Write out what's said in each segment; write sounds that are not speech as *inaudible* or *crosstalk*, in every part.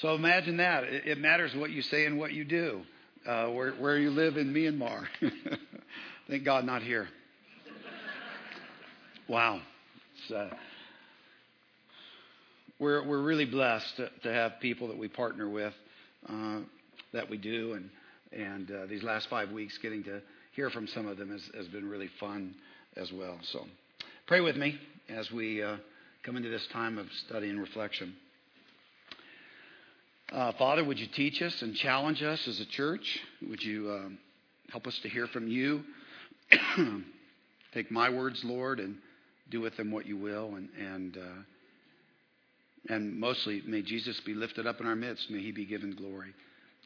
So imagine that. It, it matters what you say and what you do, uh, where, where you live in Myanmar. *laughs* Thank God not here. Wow. Uh, we're, we're really blessed to, to, have people that we partner with uh, that we do. And, and uh, these last five weeks, getting to hear from some of them has, has been really fun as well. So pray with me as we uh, come into this time of study and reflection. Uh, Father, would you teach us and challenge us as a church? Would you um, help us to hear from you? *clears throat* Take my words, Lord, and do with them what you will. And, and, uh, and mostly, may Jesus be lifted up in our midst. May he be given glory.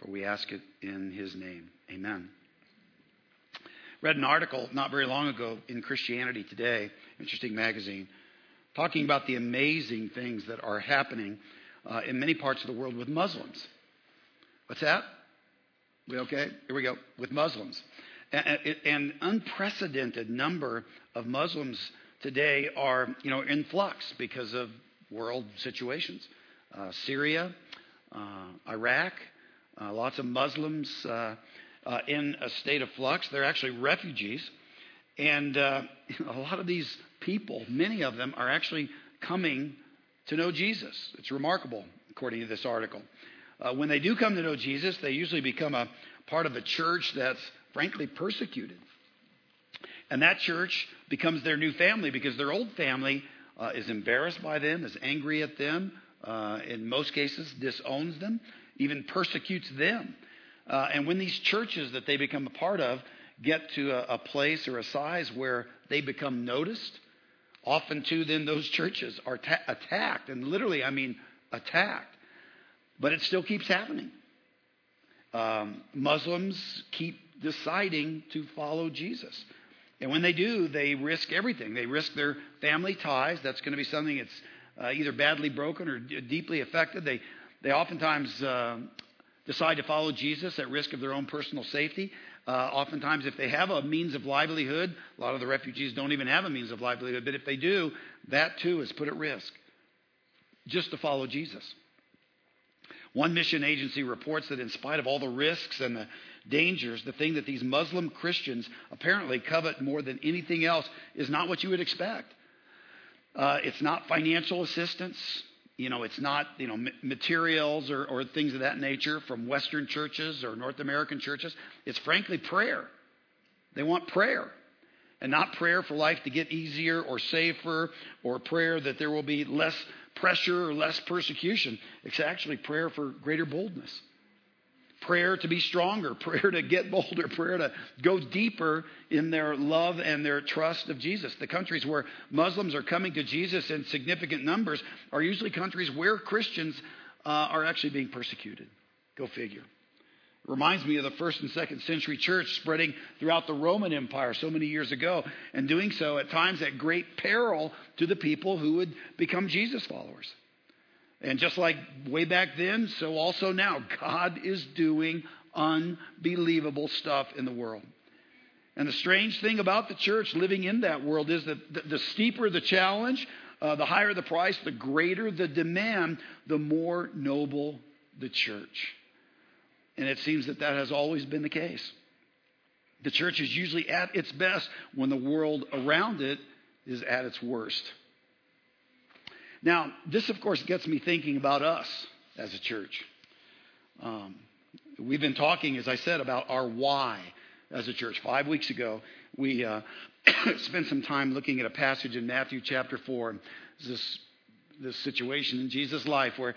For we ask it in his name. Amen. Read an article not very long ago in Christianity Today, interesting magazine, talking about the amazing things that are happening uh, in many parts of the world with Muslims. What's that? We okay? Here we go. With Muslims. An unprecedented number of Muslims today are, you know, in flux because of world situations. Uh, Syria, uh, Iraq, uh, lots of Muslims uh, uh, in a state of flux. They're actually refugees. And uh, *laughs* a lot of these people, many of them, are actually coming to know Jesus. It's remarkable, according to this article. Uh, when they do come to know Jesus, they usually become a part of a church that's frankly persecuted. And that church becomes their new family because their old family uh, is embarrassed by them, is angry at them, uh, in most cases, disowns them, even persecutes them. Uh, and when these churches that they become a part of get to a, a place or a size where they become noticed, Often, too, then those churches are ta- attacked, and literally, I mean attacked. But it still keeps happening. Um, Muslims keep deciding to follow Jesus. And when they do, they risk everything. They risk their family ties. That's going to be something that's uh, either badly broken or d- deeply affected. They, they oftentimes uh, decide to follow Jesus at risk of their own personal safety. Uh, oftentimes, if they have a means of livelihood, a lot of the refugees don't even have a means of livelihood, but if they do, that too is put at risk just to follow Jesus. One mission agency reports that, in spite of all the risks and the dangers, the thing that these Muslim Christians apparently covet more than anything else is not what you would expect. Uh, it's not financial assistance, you know, it's not, you know, materials or, or things of that nature from Western churches or North American churches. It's frankly prayer. They want prayer. And not prayer for life to get easier or safer or prayer that there will be less pressure or less persecution. It's actually prayer for greater boldness prayer to be stronger, *laughs* prayer to get bolder, prayer to go deeper in their love and their trust of Jesus. The countries where Muslims are coming to Jesus in significant numbers are usually countries where Christians uh, are actually being persecuted. Go figure. It reminds me of the first and second century church spreading throughout the Roman Empire so many years ago, and doing so at times at great peril to the people who would become Jesus followers. And just like way back then, so also now, God is doing unbelievable stuff in the world. And the strange thing about the church living in that world is that the, the steeper the challenge, uh, the higher the price, the greater the demand, the more noble the church. And it seems that that has always been the case. The church is usually at its best when the world around it is at its worst. Now, this, of course, gets me thinking about us as a church. Um, we've been talking, as I said, about our why as a church. Five weeks ago, we uh, *coughs* spent some time looking at a passage in Matthew chapter 4. This, this situation in Jesus' life where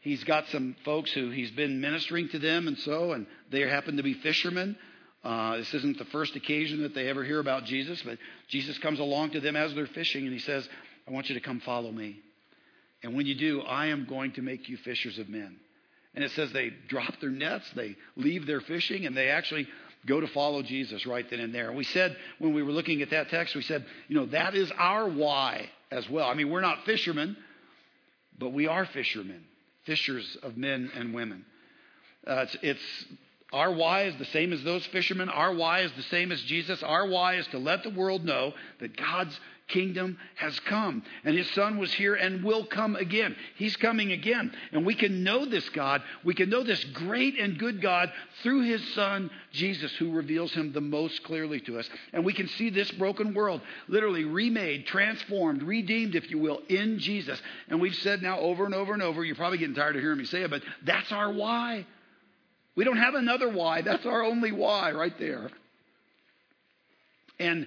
he's got some folks who he's been ministering to them, and so, and they happen to be fishermen. Uh, this isn't the first occasion that they ever hear about Jesus, but Jesus comes along to them as they're fishing, and he says, I want you to come follow me. And when you do, I am going to make you fishers of men. And it says they drop their nets, they leave their fishing, and they actually go to follow Jesus right then and there. And we said, when we were looking at that text, we said, you know, that is our why as well. I mean, we're not fishermen, but we are fishermen, fishers of men and women. Uh, it's, it's our why is the same as those fishermen. Our why is the same as Jesus. Our why is to let the world know that God's kingdom has come. And his son was here and will come again. He's coming again. And we can know this God. We can know this great and good God through his son, Jesus, who reveals him the most clearly to us. And we can see this broken world literally remade, transformed, redeemed, if you will, in Jesus. And we've said now over and over and over, you're probably getting tired of hearing me say it, but that's our why. We don't have another why. That's our only why right there. And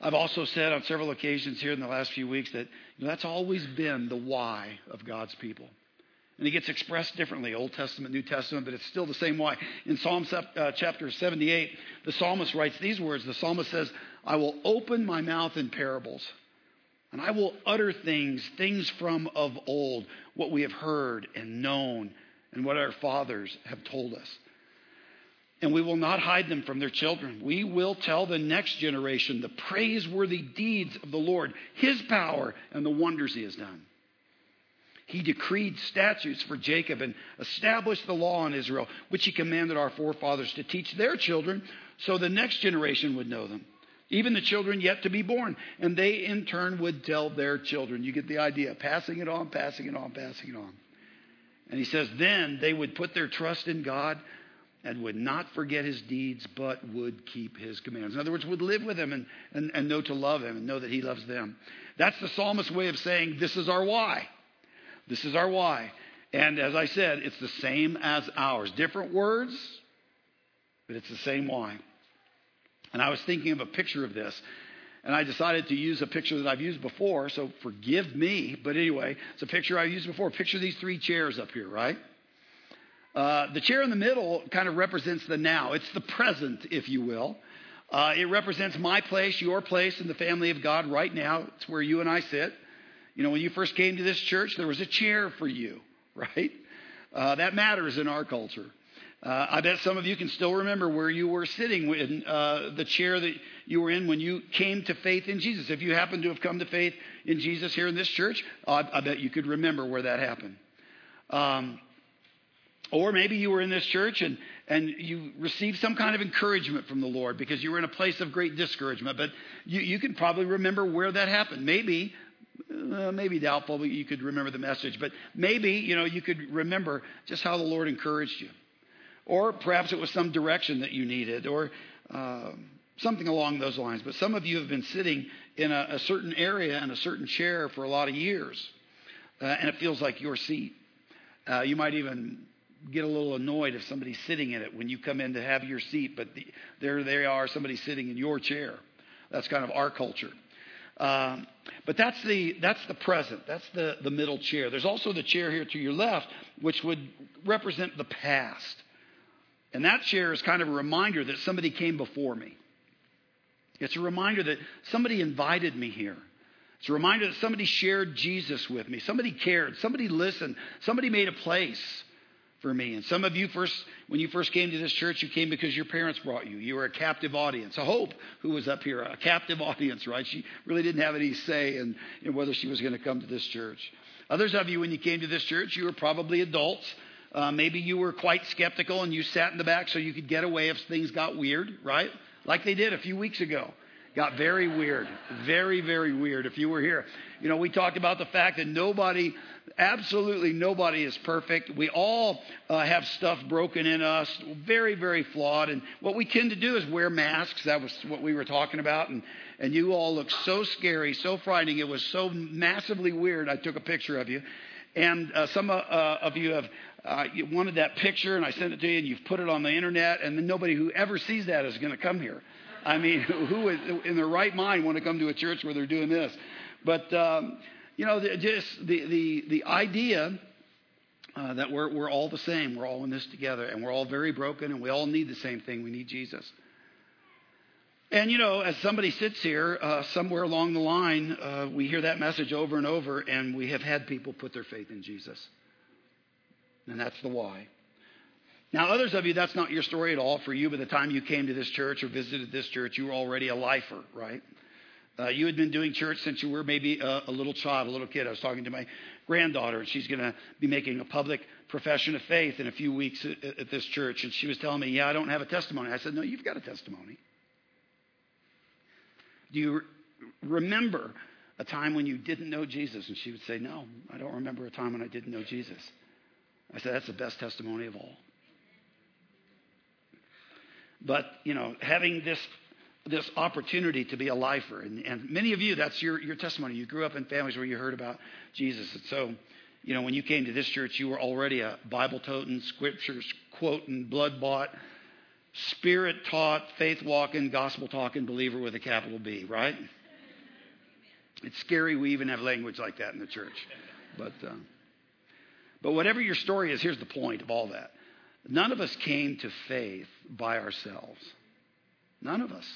I've also said on several occasions here in the last few weeks that you know, that's always been the why of God's people. And it gets expressed differently, Old Testament, New Testament, but it's still the same why. In Psalm uh, chapter 78, the psalmist writes these words. The psalmist says, I will open my mouth in parables, and I will utter things, things from of old, what we have heard and known, and what our fathers have told us and we will not hide them from their children. We will tell the next generation the praiseworthy deeds of the Lord, his power, and the wonders he has done. He decreed statutes for Jacob and established the law in Israel, which he commanded our forefathers to teach their children so the next generation would know them, even the children yet to be born. And they in turn would tell their children. You get the idea. Passing it on, passing it on, passing it on. And he says, then they would put their trust in God and would not forget his deeds, but would keep his commands. In other words, would live with him and, and, and know to love him and know that he loves them. That's the psalmist's way of saying, This is our why. This is our why. And as I said, it's the same as ours. Different words, but it's the same why. And I was thinking of a picture of this. And I decided to use a picture that I've used before, so forgive me. But anyway, it's a picture I've used before. Picture these three chairs up here, right? Uh, the chair in the middle kind of represents the now. It's the present, if you will. Uh, it represents my place, your place in the family of God right now. It's where you and I sit. You know, when you first came to this church, there was a chair for you, *laughs* right? Uh, that matters in our culture. Uh, I bet some of you can still remember where you were sitting in uh, the chair that you were in when you came to faith in Jesus. If you happen to have come to faith in Jesus here in this church, I, I bet you could remember where that happened. Um, or maybe you were in this church and, and you received some kind of encouragement from the Lord because you were in a place of great discouragement. But you, you can probably remember where that happened. Maybe, uh, maybe doubtful, but you could remember the message. But maybe, you know, you could remember just how the Lord encouraged you. Or perhaps it was some direction that you needed or uh, something along those lines. But some of you have been sitting in a, a certain area and a certain chair for a lot of years. Uh, and it feels like your seat. Uh, you might even get a little annoyed if somebody's sitting in it when you come in to have your seat, but the, there they are, somebody sitting in your chair. That's kind of our culture. Um, but that's the that's the present. That's the the middle chair. There's also the chair here to your left, which would represent the past. And that chair is kind of a reminder that somebody came before me. It's a reminder that somebody invited me here. It's a reminder that somebody shared Jesus with me. Somebody cared. Somebody listened. Somebody made a place for me. And some of you first, when you first came to this church, you came because your parents brought you. You were a captive audience. A Hope, who was up here, a captive *laughs* audience, right? She really didn't have any say in, in whether she was going to come to this church. Others of you, when you came to this church, you were probably adults. Uh, maybe you were quite skeptical and you sat in the back so you could get away if things got weird, right? Like they did a few weeks ago. Got very weird. Very, very weird if you were here. You know, we talked about the fact that nobody Absolutely nobody is perfect. We all uh, have stuff broken in us, very, very flawed. And what we tend to do is wear masks. That was what we were talking about. And, and you all look so scary, so frightening. It was so massively weird. I took a picture of you. And uh, some uh, of you have uh, you wanted that picture, and I sent it to you, and you've put it on the internet, and then nobody who ever sees that is going to come here. I mean, *laughs* who is in their right mind want to come to a church where they're doing this? But um, you know, just the, the, the idea uh, that we're, we're all the same, we're all in this together, and we're all very broken, and we all need the same thing. We need Jesus. And, you know, as somebody sits here, uh, somewhere along the line, uh, we hear that message over and over, and we have had people put their faith in Jesus. And that's the why. Now, others of you, that's not your story at all. For you, by the time you came to this church or visited this church, you were already a lifer, right? Uh, you had been doing church since you were maybe a, a, little child, a little kid. I was talking to my granddaughter, and she's going to be making a public profession of faith in a few weeks at, at, this church. And she was telling me, Yeah, I don't have a testimony. I said, No, you've got a testimony. Do you remember a time when you didn't know Jesus? And she would say, No, I don't remember a time when I didn't know Jesus. I said, That's the best testimony of all. But, you know, having this this opportunity to be a lifer. And, and, many of you, that's your, your testimony. You grew up in families where you heard about Jesus. And so, you know, when you came to this church, you were already a Bible toting, scriptures quoting, blood bought, spirit taught, faith walking, gospel talking believer with a capital B, right? It's scary we even have language like that in the church. But, uh, but whatever your story is, here's the point of all that. None of us came to faith by ourselves. None of us.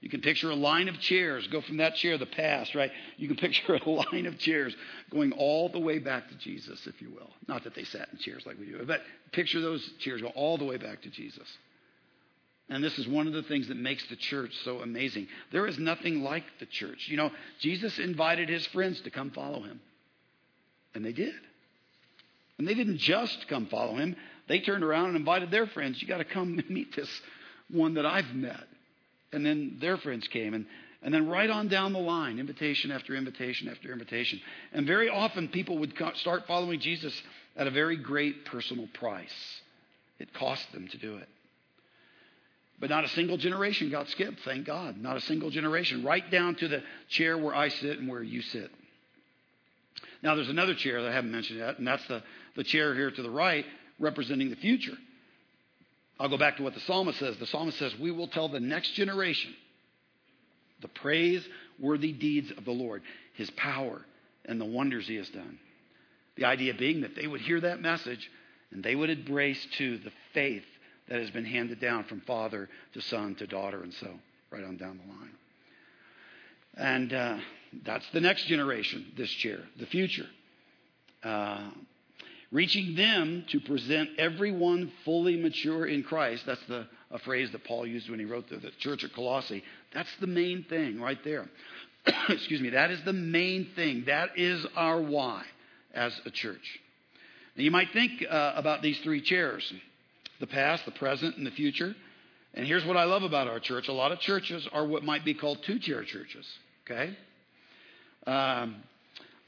You can picture a line of chairs, go from that chair, the past, right? You can *laughs* picture a line of chairs going all the way back to Jesus, if you will. Not that they sat in chairs like we do, but picture those chairs go all the way back to Jesus. And this is one of the things that makes the church so amazing. There is nothing like the church. You know, Jesus invited his friends to come follow him. And they did. And they didn't just come follow him, they turned around and invited their friends. You got to come and *laughs* meet this one that I've met. And then their friends came. And, and then right on down the line, invitation after invitation after invitation. And very often people would start following Jesus at a very great personal price. It cost them to do it. But not a single generation got skipped, thank God. Not a single generation. Right down to the chair where I sit and where you sit. Now, there's another chair that I haven't mentioned yet, and that's the, the chair here to the right representing the future. I'll go back to what the psalmist says. The psalmist says, We will tell the next generation the praiseworthy deeds of the Lord, his power, and the wonders he has done. The idea being that they would hear that message and they would embrace too the faith that has been handed down from father to son to daughter and so right on down the line. And uh, that's the next generation, this chair, the future. Uh, reaching them to present everyone fully mature in Christ. That's the, a phrase that Paul used when he wrote to the church at Colossae. That's the main thing right there. *coughs* Excuse me. That is the main thing. That is our why as a church. Now, you might think uh, about these three chairs the past, the present, and the future. And here's what I love about our church a lot of churches are what might be called two chair churches. Okay? Um,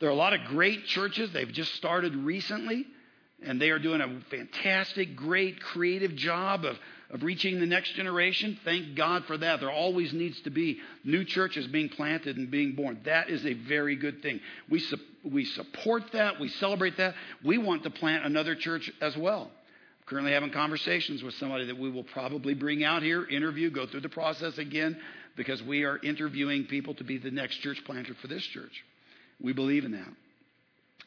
there are a lot of great churches. They've just started recently, and they are doing a fantastic, great, creative job of, of reaching the next generation. Thank God for that. There always needs to be new churches being planted and being born. That is a very good thing. We, su- we support that, we celebrate that. We want to plant another church as well. Currently having conversations with somebody that we will probably bring out here, interview, go through the process again, because we are interviewing people to be the next church planter for this church. We believe in that.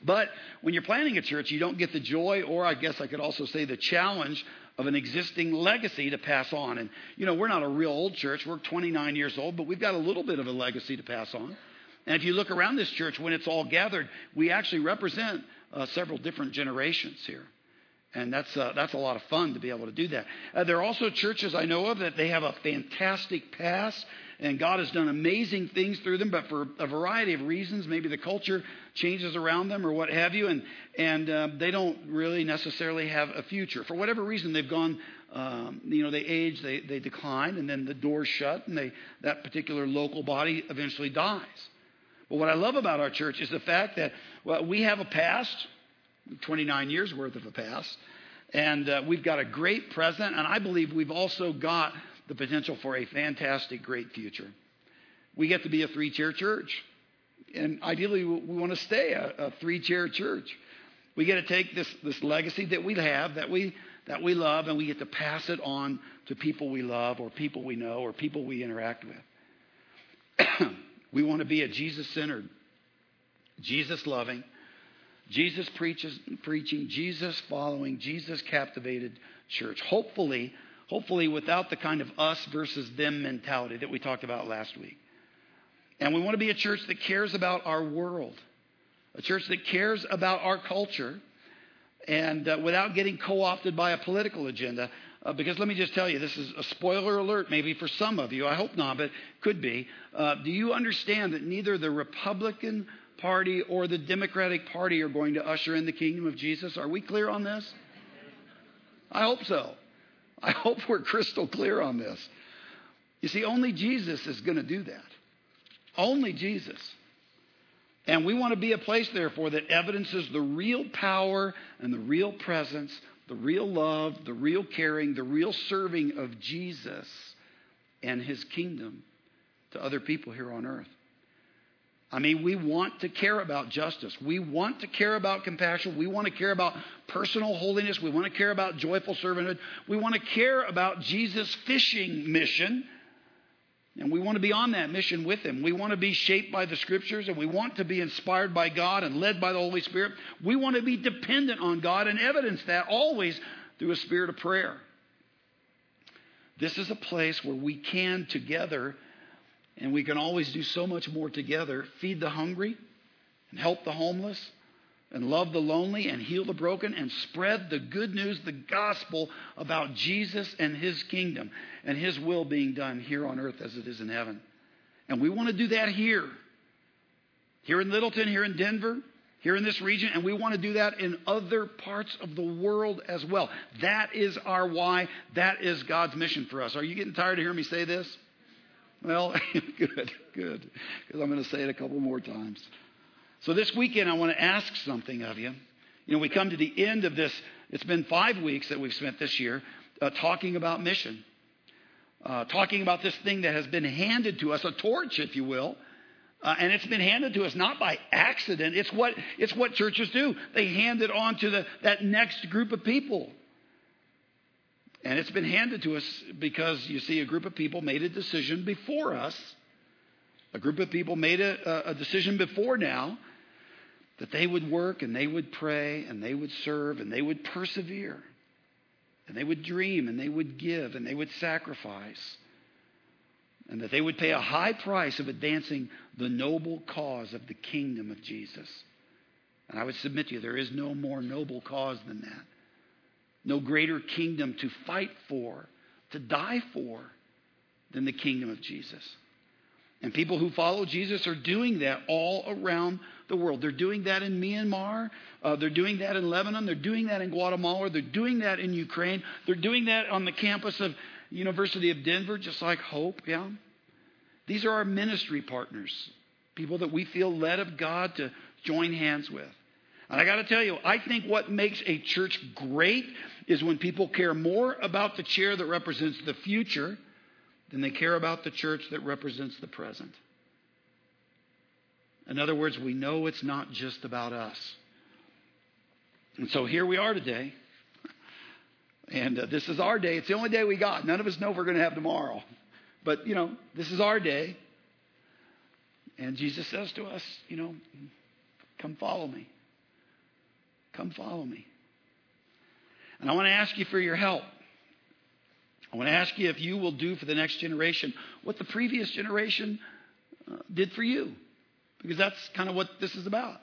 But when you're planning a church, you don't get the joy, or I guess I could also say the challenge of an existing legacy to pass on. And, you know, we're not a real old church. We're 29 years old, but we've got a little bit of a legacy to pass on. And if you look around this church, when it's all gathered, we actually represent uh, several different generations here. And that's, uh, that's a lot of fun to be able to do that. Uh, there are also churches I know of that they have a fantastic past and God has done amazing things through them, but for a variety of reasons, maybe the culture changes around them or what have you, and, and uh, they don't really necessarily have a future. For whatever reason, they've gone, um, you know, they age, they, they decline, and then the doors shut, and they, that particular local body eventually dies. But what I love about our church is the fact that well, we have a past, 29 years worth of a past, and uh, we've got a great present, and I believe we've also got the potential for a fantastic, great future. We get to be a three chair church. And ideally, we want to stay a, a three chair church. We get to take this, this legacy that we have, that we, that we love, and we get to pass it on to people we love, or people we know, or people we interact with. *clears throat* we want to be a Jesus centered, Jesus loving, Jesus preaches, preaching, Jesus following, Jesus captivated church. Hopefully, hopefully without the kind of us versus them mentality that we talked about last week. And we want to be a church that cares about our world, a church that cares about our culture, and uh, without getting co opted by a political agenda. Uh, because let me just tell you, this is a spoiler alert maybe for some of you. I hope not, but could be. Uh, do you understand that neither the Republican Party or the Democratic Party are going to usher in the kingdom of Jesus? Are we clear on this? I hope so. I hope we're crystal clear on this. You see, only Jesus is going to do that. Only Jesus. And we want to be a place, therefore, that evidences the real power and the real presence, the real love, the real caring, the real serving of Jesus and his kingdom to other people here on earth. I mean, we want to care about justice. We want to care about compassion. We want to care about personal holiness. We want to care about joyful servanthood. We want to care about Jesus' fishing mission. And we want to be on that mission with him. We want to be shaped by the scriptures and we want to be inspired by God and led by the Holy Spirit. We want to be dependent on God and evidence that always through a spirit of prayer. This is a place where we can together and we can always do so much more together feed the hungry and help the homeless and love the lonely and heal the broken and spread the good news, the gospel about Jesus and his kingdom and his will being done here on earth as it is in heaven. And we want to do that here. Here in Littleton, here in Denver, here in this region, and we want to do that in other parts of the world as well. That is our why. That is God's mission for us. Are you getting tired of hearing me say this? Well, *laughs* good, good, because I'm going to say it a couple more times. So this weekend, I want to ask something of you. You know, we come to the end of this. It's been five weeks that we've spent this year uh, talking about mission, uh, talking about this thing that has been handed to us, a torch, if you will. Uh, and it's been handed to us not by accident. It's what, it's what churches do. They hand it on to the, that next group of people. And it's been handed to us because you see, a group of people made a decision before us. A group of people made a, a decision before now that they would work and they would pray and they would serve and they would persevere and they would dream and they would give and they would sacrifice and that they would pay a high price of advancing the noble cause of the kingdom of Jesus. And I would submit to you, there is no more noble cause than that no greater kingdom to fight for, to die for, than the kingdom of Jesus. And people who follow Jesus are doing that all around the world. They're doing that in Myanmar. Uh, they're doing that in Lebanon. They're doing that in Guatemala. They're doing that in Ukraine. They're doing that on the campus of University of Denver, just like Hope. Yeah. These are our ministry partners, people that we feel led of God to join hands with. And I got to tell you, I think what makes a church great is when people care more about the chair that represents the future than they care about the church that represents the present. In other words, we know it's not just about us. And so here we are today. And uh, this is our day. It's the only day we got. None of us know if we're going to have tomorrow. But, you know, this is our day. And Jesus says to us, you know, come follow me. Come follow me. And I want to ask you for your help. I want to ask you if you will do for the next generation what the previous generation uh, did for you, because that's kind of what this is about.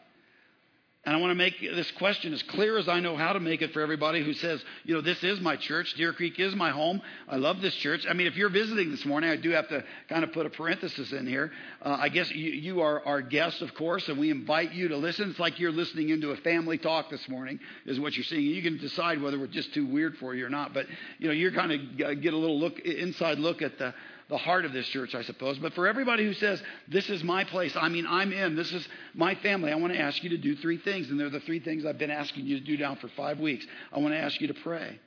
And I want to make this question as clear as I know how to make it for everybody who says, you know, this is my church. Deer Creek is my home. I love this church. I mean, if you're visiting this morning, I do have to kind of put a parenthesis in here. Uh, I guess you, you, are our guest, of course, and we invite you to listen. It's like you're listening into a family talk this morning, is what you're seeing. You can decide whether we're just too weird for you or not. But, you know, you're kind of get a little look, inside look at the, the heart of this church, I suppose. But for everybody who says, This is my place, I mean, I'm in, this is my family, I want to ask you to do three things. And they're the three things I've been asking you to do now for five weeks. I want to ask you to pray,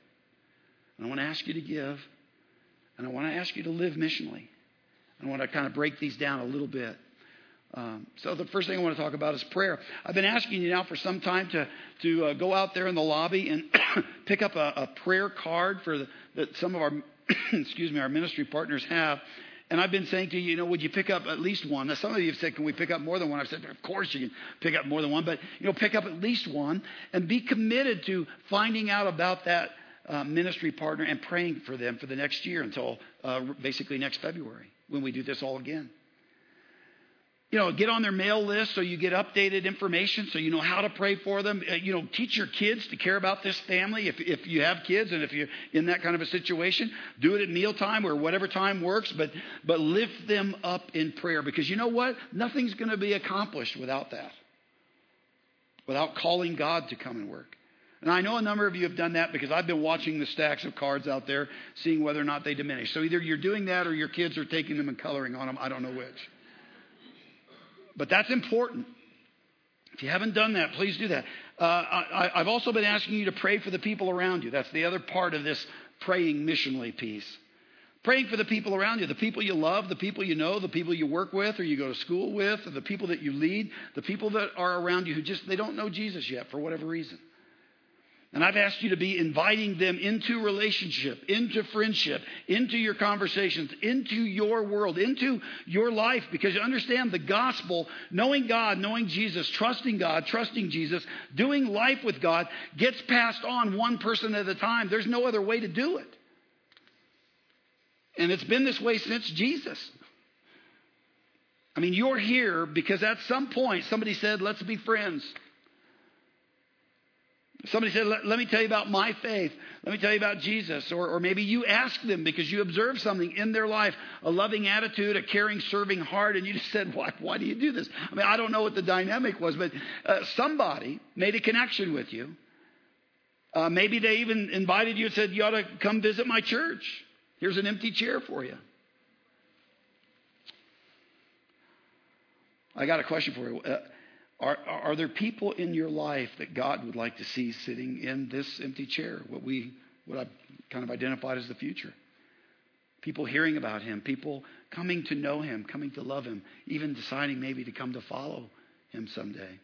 and I want to ask you to give, and I want to ask you to live missionally. I want to kind of break these down a little bit. Um, so the first thing I want to talk about is prayer. I've been asking you now for some time to to uh, go out there in the lobby and *coughs* pick up a, a prayer card for the, some of our *coughs* excuse me, our ministry partners have. And I've been saying to you, you know, would you pick up at least one? Now, some of you have said, can we pick up more than one? I've said, of course you can pick up more than one, but, you know, pick up at least one and be committed to finding out about that uh, ministry partner and praying for them for the next year until uh, basically next February when we do this all again you know, get on their mail list so you get updated information so you know how to pray for them. Uh, you know, teach your kids to care about this family if, if you have kids and if you're in that kind of a situation. Do it at mealtime or whatever time works, but, but lift them up in prayer because you know what? Nothing's going to be accomplished without that, without calling God to come and work. And I know a number of you have done that because I've been watching the stacks of cards out there, seeing whether or not they diminish. So either you're doing that or your kids are taking them and coloring on them. I don't know which. But that's important. If you haven't done that, please do that. Uh, I, I've also been asking you to pray for the people around you. That's the other part of this praying missionally piece. Praying for the people around you, the people you love, the people you know, the people you work with or you go to school with, or the people that you lead, the people that are around you who just they don't know Jesus yet for whatever reason. And I've asked you to be inviting them into relationship, into friendship, into your conversations, into your world, into your life, because you understand the gospel, knowing God, knowing Jesus, trusting God, trusting Jesus, doing life with God gets passed on one person at a time. There's no other way to do it. And it's been this way since Jesus. I mean, you're here because at some point somebody said, let's be friends. Somebody said, let, let, me tell you about my faith. Let me tell you about Jesus. Or, or maybe you ask them because you observed something in their life a loving attitude, a caring, serving heart, and you just said, why, why do you do this? I mean, I don't know what the dynamic was, but uh, somebody made a connection with you. Uh, maybe they even invited you and said, You ought to come visit my church. Here's an empty chair for you. I got a question for you. Uh, are, are there people in your life that God would like to see sitting in this empty chair? What we, what I've kind of identified as the future. People hearing about Him, people coming to know Him, coming to love Him, even deciding maybe to come to follow Him someday.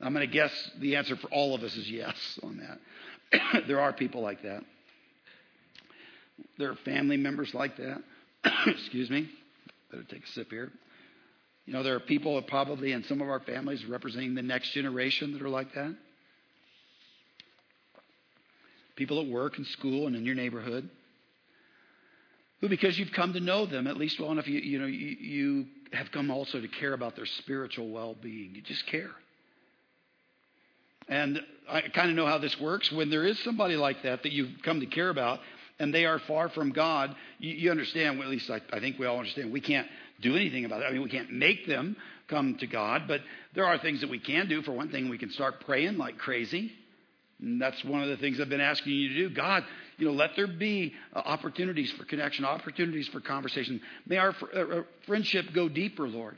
I'm going to guess the answer for all of us is yes on that. *coughs* there are people like that. There are family members like that. *coughs* Excuse me. Better take a sip here. You know, there are people probably in some of our families representing the next generation that are like that. People at work and school and in your neighborhood who, because you've come to know them at least well enough, you, you know, you, you have come also to care about their spiritual well-being. You just care. And I kind of know how this works. When there is somebody like that that you've come to care about, and they are far from God, you, you understand, well, at least I, I think we all understand, we can't do anything about it. I mean, we can't make them come to God, but there are things that we can do. For one thing, we can start praying like crazy. And that's one of the things I've been asking you to do. God, you know, let there be uh, opportunities for connection, opportunities for conversation. May our fr- uh, uh, friendship go deeper, Lord.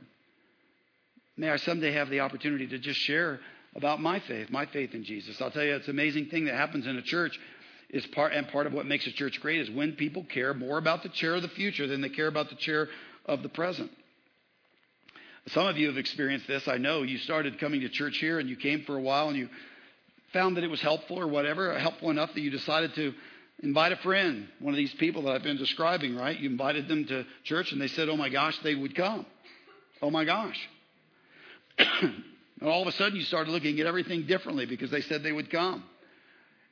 May I someday have the opportunity to just share about my faith, my faith in Jesus. I'll tell you, it's an amazing thing that happens in a church. Is part and part of what makes a church great is when people care more about the chair of the future than they care about the chair of the present. Some of you have experienced this. I know you started coming to church here and you came for a while and you found that it was helpful or whatever, helpful enough that you decided to invite a friend, one of these people that I've been describing, right? You invited them to church and they said, oh my gosh, they would come. Oh my gosh. *clears throat* and all of a sudden you started looking at everything differently because they said they would come.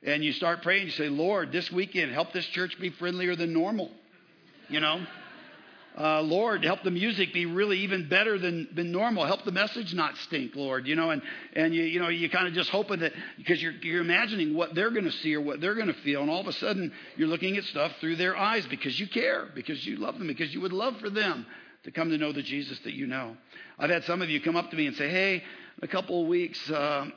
And you start praying, you say, Lord, this weekend, help this church be friendlier than normal. You know? Uh, Lord, help the music be really even better than, than normal. Help the message not stink, Lord. You know, and, and you, you know, you kind of just hoping that because you're, you're imagining what they're going to see or what they're going to feel. And all of a sudden you're looking at stuff through their eyes because you care, because you love them, because you would love for them to come to know the Jesus that you know. I've had some of you come up to me and say, hey, in a couple of weeks, uh,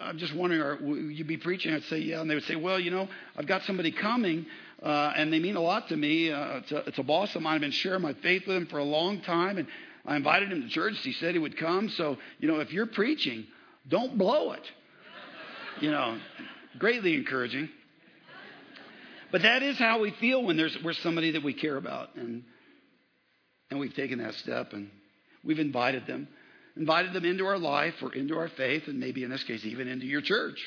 I'm just wondering, are, will you be preaching? I'd say, yeah. And they would say, well, you know, I've got somebody coming uh, and they mean a lot to me. Uh, it's, a, it's, a, boss of mine. I've been sharing my faith with him for a long time, and I invited him to church. He said he would come. So, you know, if you're preaching, don't blow it. You know, greatly encouraging. But that is how we feel when there's we're somebody that we care about, and and we've taken that step, and we've invited them, invited them into our life or into our faith, and maybe in this case even into your church.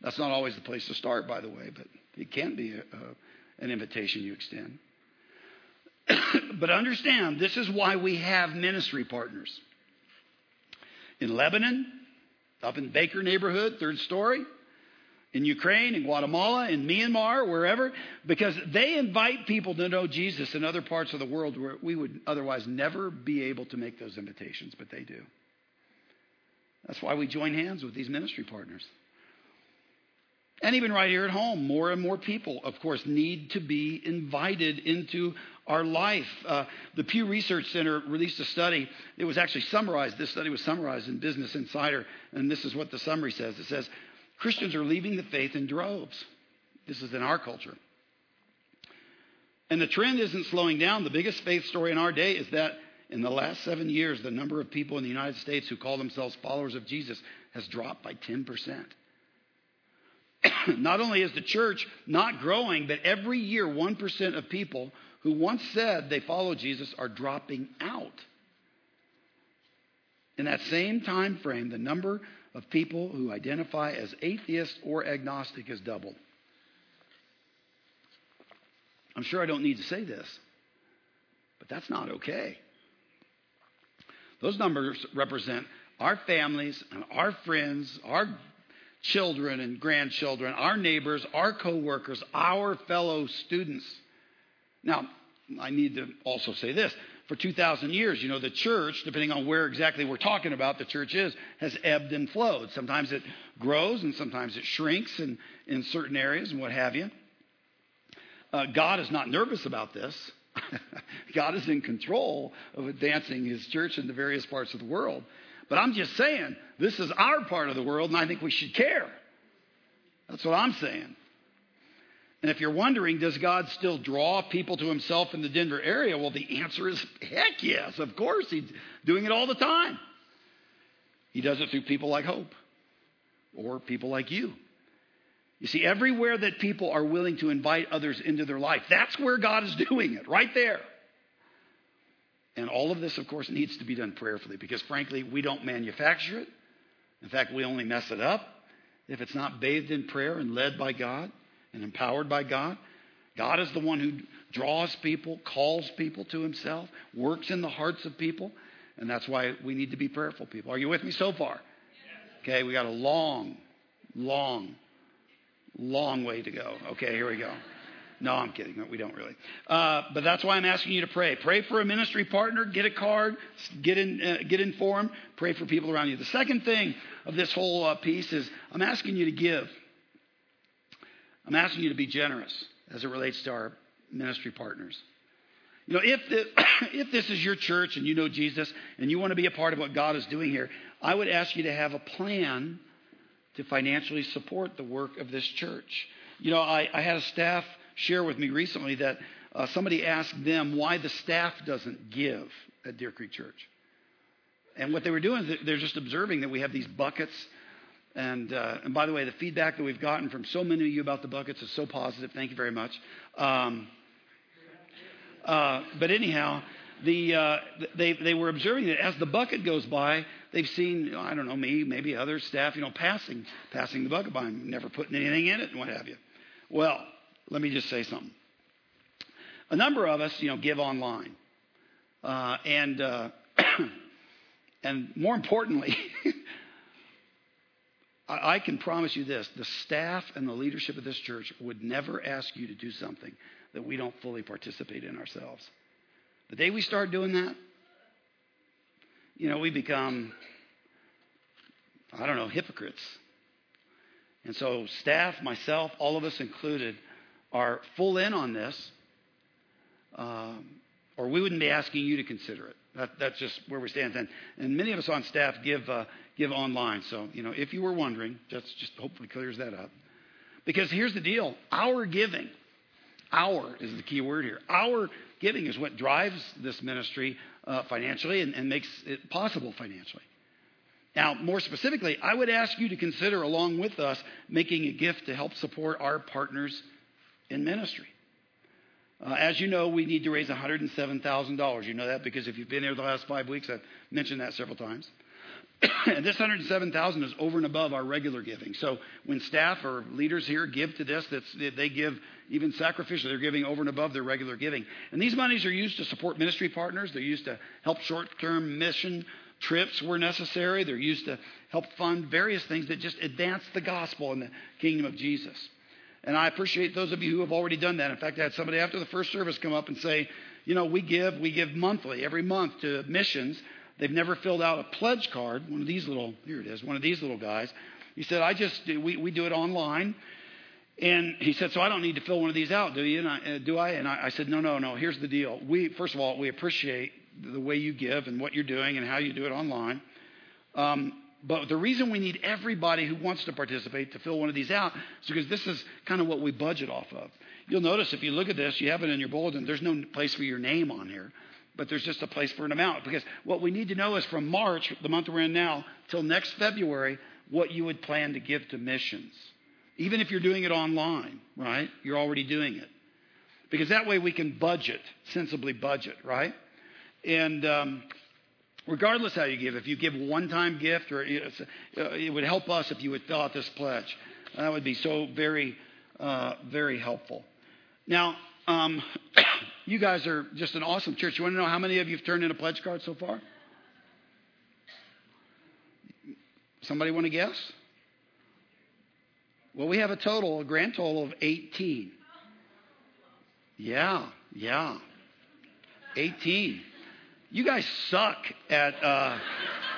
That's not always the place to start, by the way, but it can be a, an invitation you extend. *coughs* but understand, this is why we have ministry partners. In Lebanon, up in Baker neighborhood, third story, in Ukraine, in Guatemala, in Myanmar, wherever, because they invite people to know Jesus in other parts of the world where we would otherwise never be able to make those invitations, but they do. That's why we join hands with these ministry partners. And even right here at home, more and more people, of course, need to be invited into our life. Uh, the Pew Research Center released a study. It was actually summarized. This study was summarized in Business Insider, and this is what the summary says. It says Christians are leaving the faith in droves. This is in our culture. And the trend isn't slowing down. The biggest faith story in our day is that in the last seven years, the number of people in the United States who call themselves followers of Jesus has dropped by 10%. *coughs* not only is the church not growing, but every year 1% of people who once said they follow Jesus are dropping out. In that same time frame, the number of people who identify as atheist or agnostic has doubled. I'm sure I don't need to say this, but that's not okay. Those numbers represent our families and our friends, our children and grandchildren, our neighbors, our coworkers, our fellow students. Now, I need to also say this. For 2,000 years, you know, the church, depending on where exactly we're talking about the church is, has ebbed and flowed. Sometimes it grows and sometimes it shrinks in, in certain areas and what have you. Uh, God is not nervous about this. *laughs* God is in control of advancing his church in the various parts of the world. But I'm just saying, this is our part of the world, and I think we should care. That's what I'm saying. And if you're wondering, does God still draw people to himself in the Denver area? Well, the answer is heck yes, of course. He's doing it all the time. He does it through people like Hope or people like you. You see, everywhere that people are willing to invite others into their life, that's where God is *laughs* doing it, right there. And all of this, of course, needs to be done prayerfully because, frankly, we don't manufacture it. In fact, we only mess it up if it's not bathed in prayer and led by God and empowered by God. God is the one who draws people, calls people to himself, works in the hearts of people, and that's why we need to be prayerful people. Are you with me so far? Okay, we got a long, long, long way to go. Okay, here we go. No, I'm kidding. We don't really. Uh, but that's why I'm asking you to pray. Pray for a ministry partner. Get a card. Get in. Uh, get informed. Pray for people around you. The second thing of this whole uh, piece is I'm asking you to give. I'm asking you to be generous as it relates to our ministry partners. You know, if this, *coughs* if this is your church and you know Jesus and you want to be a part of what God is doing here, I would ask you to have a plan to financially support the work of this church. You know, I, I had a staff share with me recently that uh, somebody asked them why the staff doesn't give at Deer Creek Church. And what they were doing is they're just observing that we have these buckets and, uh, and by the way, the feedback that we've gotten from so many of you about the buckets is so positive. Thank you very much. Um, uh, but anyhow, the, uh, they, they were observing that as the bucket goes by, they've seen, I don't know, me, maybe other staff, you know, passing, passing the bucket by, and never putting anything in it and what have you. Well, let me just say something. A number of us, you know, give online. Uh, and, uh, *clears throat* and more importantly, *laughs* I can promise you this the staff and the leadership of this church would never ask you to do something that we don't fully participate in ourselves. The day we start doing that, you know, we become, I don't know, hypocrites. And so, staff, myself, all of us included, are full in on this, um, or we wouldn't be asking you to consider it. That, that's just where we stand. And, and many of us on staff give uh, give online. So, you know, if you were wondering, that's just hopefully clears that up. Because here's the deal our giving, our is the key word here. Our giving is what drives this ministry uh, financially and, and makes it possible financially. Now, more specifically, I would ask you to consider, along with us, making a gift to help support our partners in ministry. Uh, as you know, we need to raise $107,000. You know that because if you've been here the last five weeks, I've mentioned that several times. *coughs* and this 107,000 is over and above our regular giving. So when staff or leaders here give to this, they give even sacrificially. They're giving over and above their regular giving. And these monies are used to support ministry partners. They're used to help short-term mission trips where necessary. They're used to help fund various things that just advance the gospel in the kingdom of Jesus. And I appreciate those of you who have already done that. In fact, I had somebody after the first service come up and say, you know, we give, we give monthly, every month to missions They've never filled out a pledge card. One of these little, here it is, one of these little guys. He said, I just, we, we do it online. And he said, so I don't need to fill one of these out, do you? And I, uh, do I? And I, I said, no, no, no. Here's the deal. We, first of all, we appreciate the way you give and what you're doing and how you do it online. Um, but the reason we need everybody who wants to participate to fill one of these out is because this is kind of what we budget off of. You'll notice if you look at this, you have it in your bulletin, there's no place for your name on here. but there's just a place for an amount. Because what we need to know is from March, the month we're in now, till next February, what you would plan to give to missions. Even if you're doing it online, right? You're already doing it. Because that way we can budget, sensibly budget, right? And um, regardless how you give, if you give one time gift, or uh, it would help us if you would fill out this pledge. That would be so very, uh, very helpful. Now, um, *coughs* you guys are just an awesome church. You want to know how many of you have turned in a pledge card so far? Somebody want to guess? Well, we have a total, a grand total of 18. Yeah, yeah. 18. You guys suck at uh,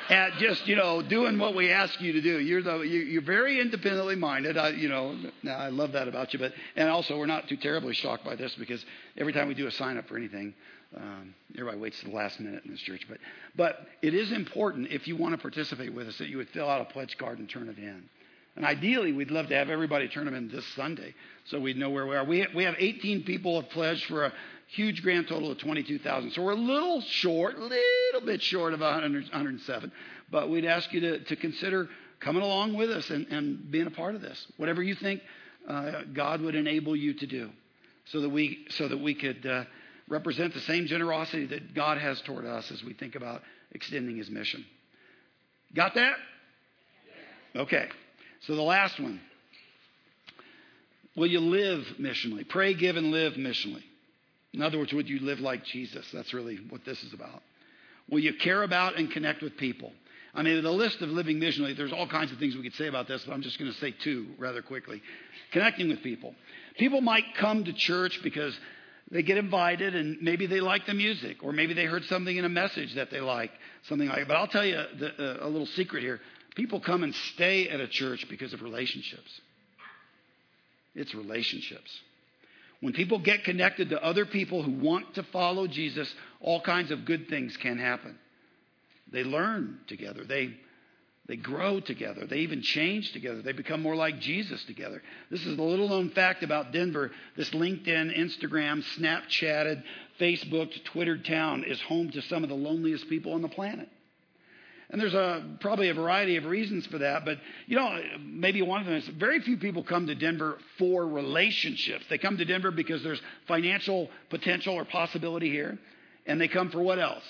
at just you know doing what we ask you to do. You're the you, are very independently minded. I, you know, I love that about you. But and also we're not too terribly shocked by this because every time we do a sign up for anything, um, everybody waits to the last minute in this church. But but it is important if you want to participate with us that you would fill out a pledge card and turn it in. And ideally, we'd love to have everybody turn them in this Sunday so we'd know where we are. We, we have 18 people have pledged for a huge grand total of 22,000. So we're a little short, a little bit short of 100, 107. But we'd ask you to, to consider coming along with us and, and being a part of this. Whatever you think uh, God would enable you to do so that we, so that we could uh, represent the same generosity that God has toward us as we think about extending his mission. Got that? Okay. So the last one. Will you live missionally? Pray, give, and live missionally. In other words, would you live like Jesus? That's really what this is about. Will you care about and connect with people? I mean, the list of living missionally, there's all kinds of things we could say about this, but I'm just going to say two rather quickly. Connecting with people. People might come to church because they get invited and maybe they like the music or maybe they heard something in a message that they like, something like that. But I'll tell you the, uh, a little secret here. People come and stay at a church because of relationships. It's relationships. When people get connected to other people who want to follow Jesus, all kinds of good things can happen. They learn together. They, they grow together. They even change together. They become more like Jesus together. This is the little known fact about Denver. This LinkedIn, Instagram, Snapchatted, Facebook, Twittered town is home to some of the loneliest people on the planet. And there's a, probably a variety of reasons for that, but you know, maybe one of them is very few people come to Denver for relationships. They come to Denver because there's financial potential or possibility here, and they come for what else?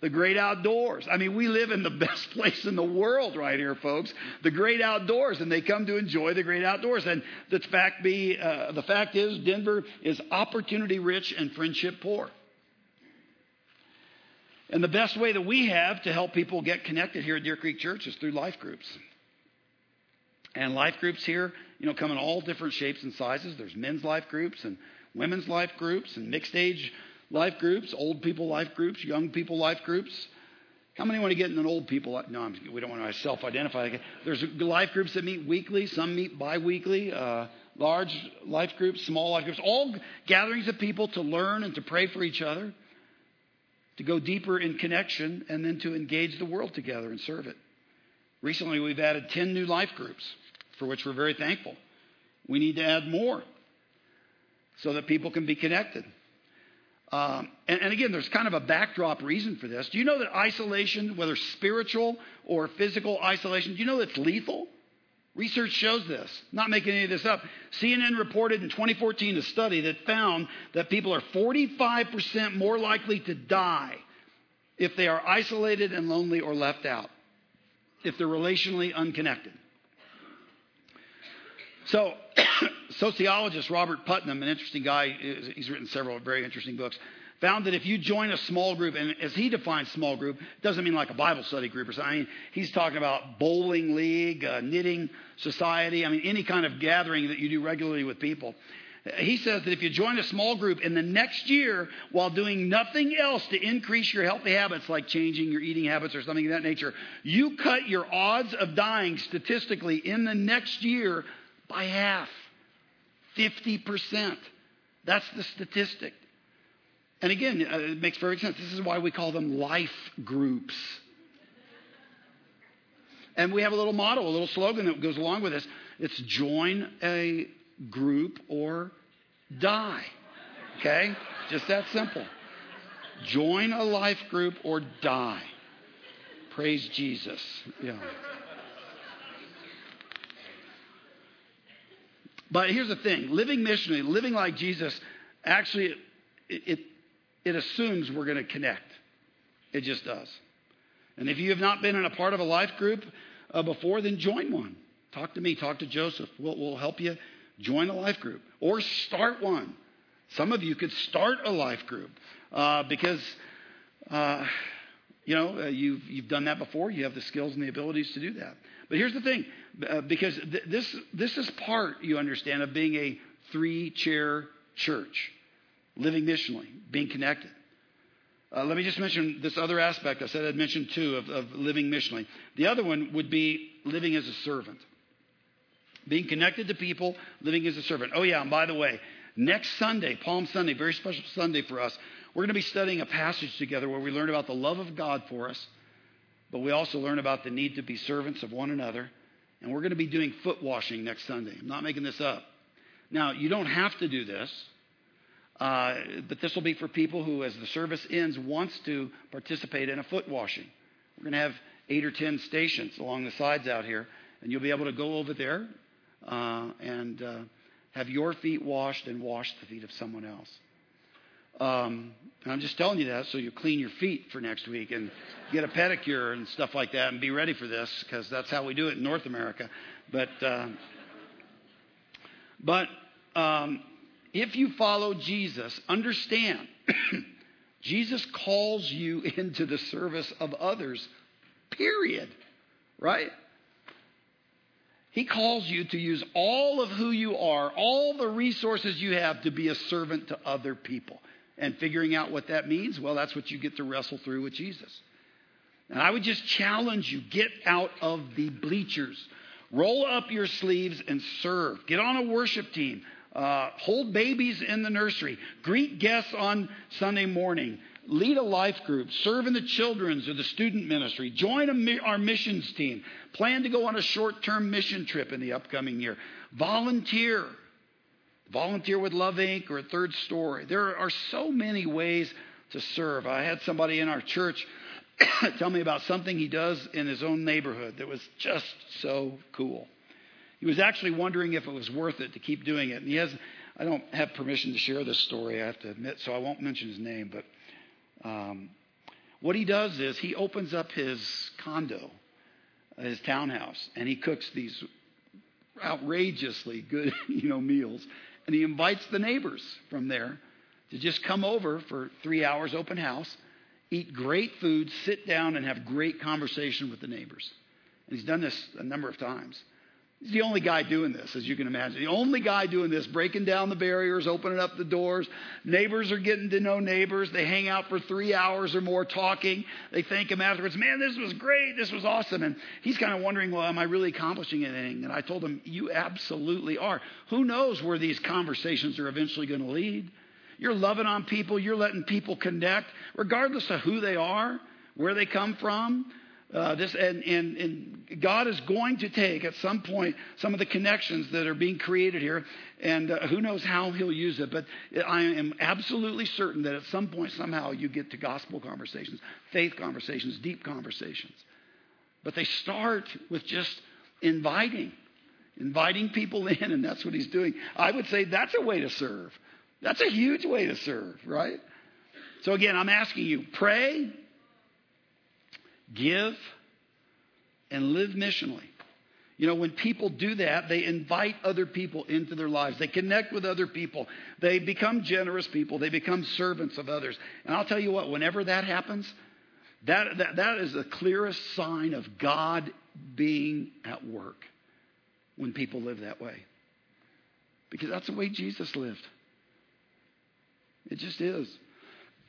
The great outdoors. I mean, we live in the *laughs* best place in the world right here, folks. The great outdoors, and they come to enjoy the great outdoors. And the fact be, uh, the fact is, Denver is opportunity rich and friendship poor. And the best way that we have to help people get connected here at Deer Creek Church is through life groups. And life groups here, you know, come in all different shapes and sizes. There's men's life groups and women's life groups and mixed age life groups, old people life groups, young people life groups. How many want to get in an old people? No, I'm, we don't want to self-identify. There's life groups that meet weekly. Some meet biweekly. Uh, large life groups, small life groups, all gatherings of people to learn and to pray for each other to go deeper in connection, and then to engage the world together and serve it. Recently, we've added 10 new life groups, for which we're very thankful. We need to add more so that people can be connected. Um, and, and, again, there's kind of a backdrop reason for this. Do you know that isolation, whether spiritual or physical isolation, do you know that's lethal? Research shows this, not making any of this up. CNN reported in 2014 a study that found that people are 45% more likely to die if they are isolated and lonely or left out, if they're relationally unconnected. So, *coughs* sociologist Robert Putnam, an interesting guy, he's written several very interesting books found that if you join a small group, and as he defines small group, doesn't mean like a Bible study group or something. I mean, he's talking about bowling league, uh, knitting society. I mean, any kind of gathering that you do regularly with people. He says that if you join a small group in the next year while doing nothing else to increase your healthy habits, like changing your eating habits or something of that nature, you cut your odds of dying statistically in the next year by half 50%. That's the statistic. And again, uh, it makes perfect sense. This is why we call them life groups. And we have a little motto, a little slogan that goes along with this. It's join a group or die. Okay? Just that simple. Join a life group or die. Praise Jesus. Yeah. But here's the thing living missionally, living like Jesus, actually, it, it, it assumes we're going to connect. It just does. And if you have not been in a part of a life group uh, before, then join one. Talk to me, talk to Joseph. We'll, we'll help you join a life group or start one. Some of you could start a life group uh, because, uh, you know, uh, you've, you've done that before. You have the skills and the abilities to do that. But here's the thing uh, because th- this, this is part, you understand, of being a three chair church, living missionally, being connected. Uh, let me just mention this other aspect. I said I'd mention two of, of living missionally. The other one would be living as a servant. Being connected to people, living as a servant. Oh, yeah, and by the way, next Sunday, Palm Sunday, very special Sunday for us, we're going to be studying a passage together where we learn about the love of God for us, but we also learn about the need to be servants of one another. And we're going to be doing foot washing next Sunday. I'm not making this up. Now, you don't have to do this. Uh, but this will be for people who, as the service ends, wants to participate in a foot washing. We're going to have eight or ten stations along the sides out here, and you'll be able to go over there uh, and uh, have your feet washed and wash the feet of someone else. Um, and I'm just telling you that so you clean your feet for next week and get a pedicure and stuff like that and be ready for this because that's how we do it in North America. But uh, but um, if you follow Jesus, understand *clears throat* Jesus calls you *laughs* into the service of others, period. Right? He calls you to use all of who you are, all the resources you have to be a servant to other people. And figuring out what that means, well, that's what you get to wrestle through with Jesus. And I would just challenge you get out of the bleachers, roll up your sleeves and serve. Get on a worship team. Uh, hold babies in the nursery, greet guests on Sunday morning, lead a life group, serve in the children's or the student ministry, join a, our missions team, plan to go on a short term mission trip in the upcoming year, volunteer. Volunteer with Love Inc. or a Third Story. There are so many ways to serve. I had somebody in our church *coughs* tell me about something he does in his own neighborhood that was just so cool. He was actually wondering if it was worth it to keep doing it. And he has, I don't have permission to share this story, I have to admit, so I won't mention his name. But um, what he does is he opens up his condo, his townhouse, and he cooks these outrageously good, *laughs* you know, meals. And he invites the neighbors from there to just come over for three hours, open house, eat great food, sit down, and have great conversation with the neighbors. And he's done this a number of times. He's the only guy doing this, as you can imagine. The only guy doing this, breaking down the barriers, opening up the doors. Neighbors are getting to know neighbors. They hang out for three hours or more talking. They thank him afterwards, man, this was great. This was awesome. And he's kind of wondering, well, am I really accomplishing anything? And I told him, you absolutely are. Who knows where these conversations are eventually going to lead? You're loving on people. You're letting people connect, regardless of who they are, where they come from. Uh, this and, and, and God is going to take at some point some of the connections that are being created here, and uh, who knows how He'll use it. But I am absolutely certain that at some point, somehow, you get to gospel conversations, faith conversations, deep conversations. But they start with just inviting, inviting people *laughs* in, and that's what He's doing. I would say that's a way to serve. That's a huge way to serve, right? So again, I'm asking you, pray give, and live missionally. You know, when people do that, they invite other people into their lives. They connect with other people. They become generous people. They become servants of others. And I'll tell you what, whenever that happens, that, that, that is the clearest sign of God being at work when people live that way. Because that's the way Jesus lived. It just is.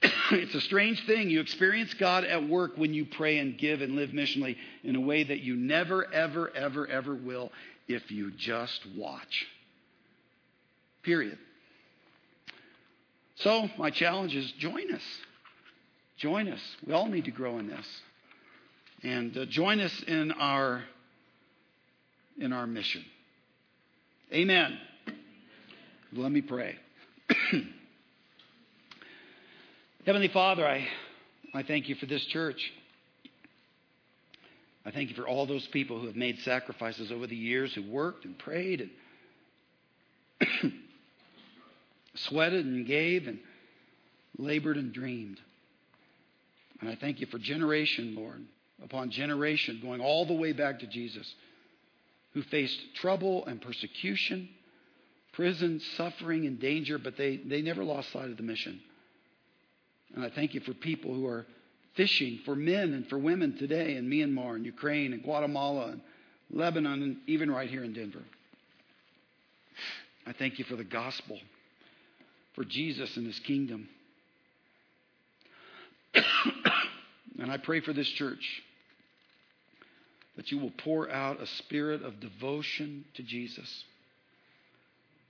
*coughs* it's a strange thing. You experience God at work when you pray and give and live missionally in a way that you never, ever, ever, ever will if you just watch. Period. So, my challenge is join us. Join us. We all need to grow in this. And uh, join us in our in our mission. Amen. Let me pray. *coughs* Heavenly Father, I, I thank you for this church. I thank you for all those people who have made sacrifices over the years, who worked and prayed and *clears throat* sweated and gave and labored and dreamed. And I thank you for generation, Lord, upon generation, going all the way back to Jesus, who faced trouble and persecution, prison, suffering, and danger, but they, they never lost sight of the mission. And I thank you for people who are fishing for men and for women today in Myanmar and Ukraine and Guatemala and Lebanon and even right here in Denver. I thank you for the gospel, for Jesus and his kingdom. *coughs* and I pray for this church that you will pour out a spirit of devotion to Jesus,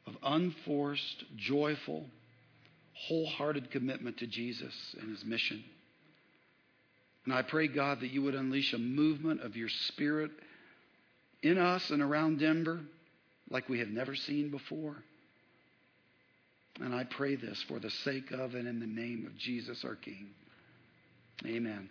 of unforced, joyful, wholehearted commitment to Jesus and his mission. And I pray, God, that you would unleash a movement of your spirit in us and around Denver like we have never seen before. And I pray this for the sake of and in the name of Jesus our King. Amen.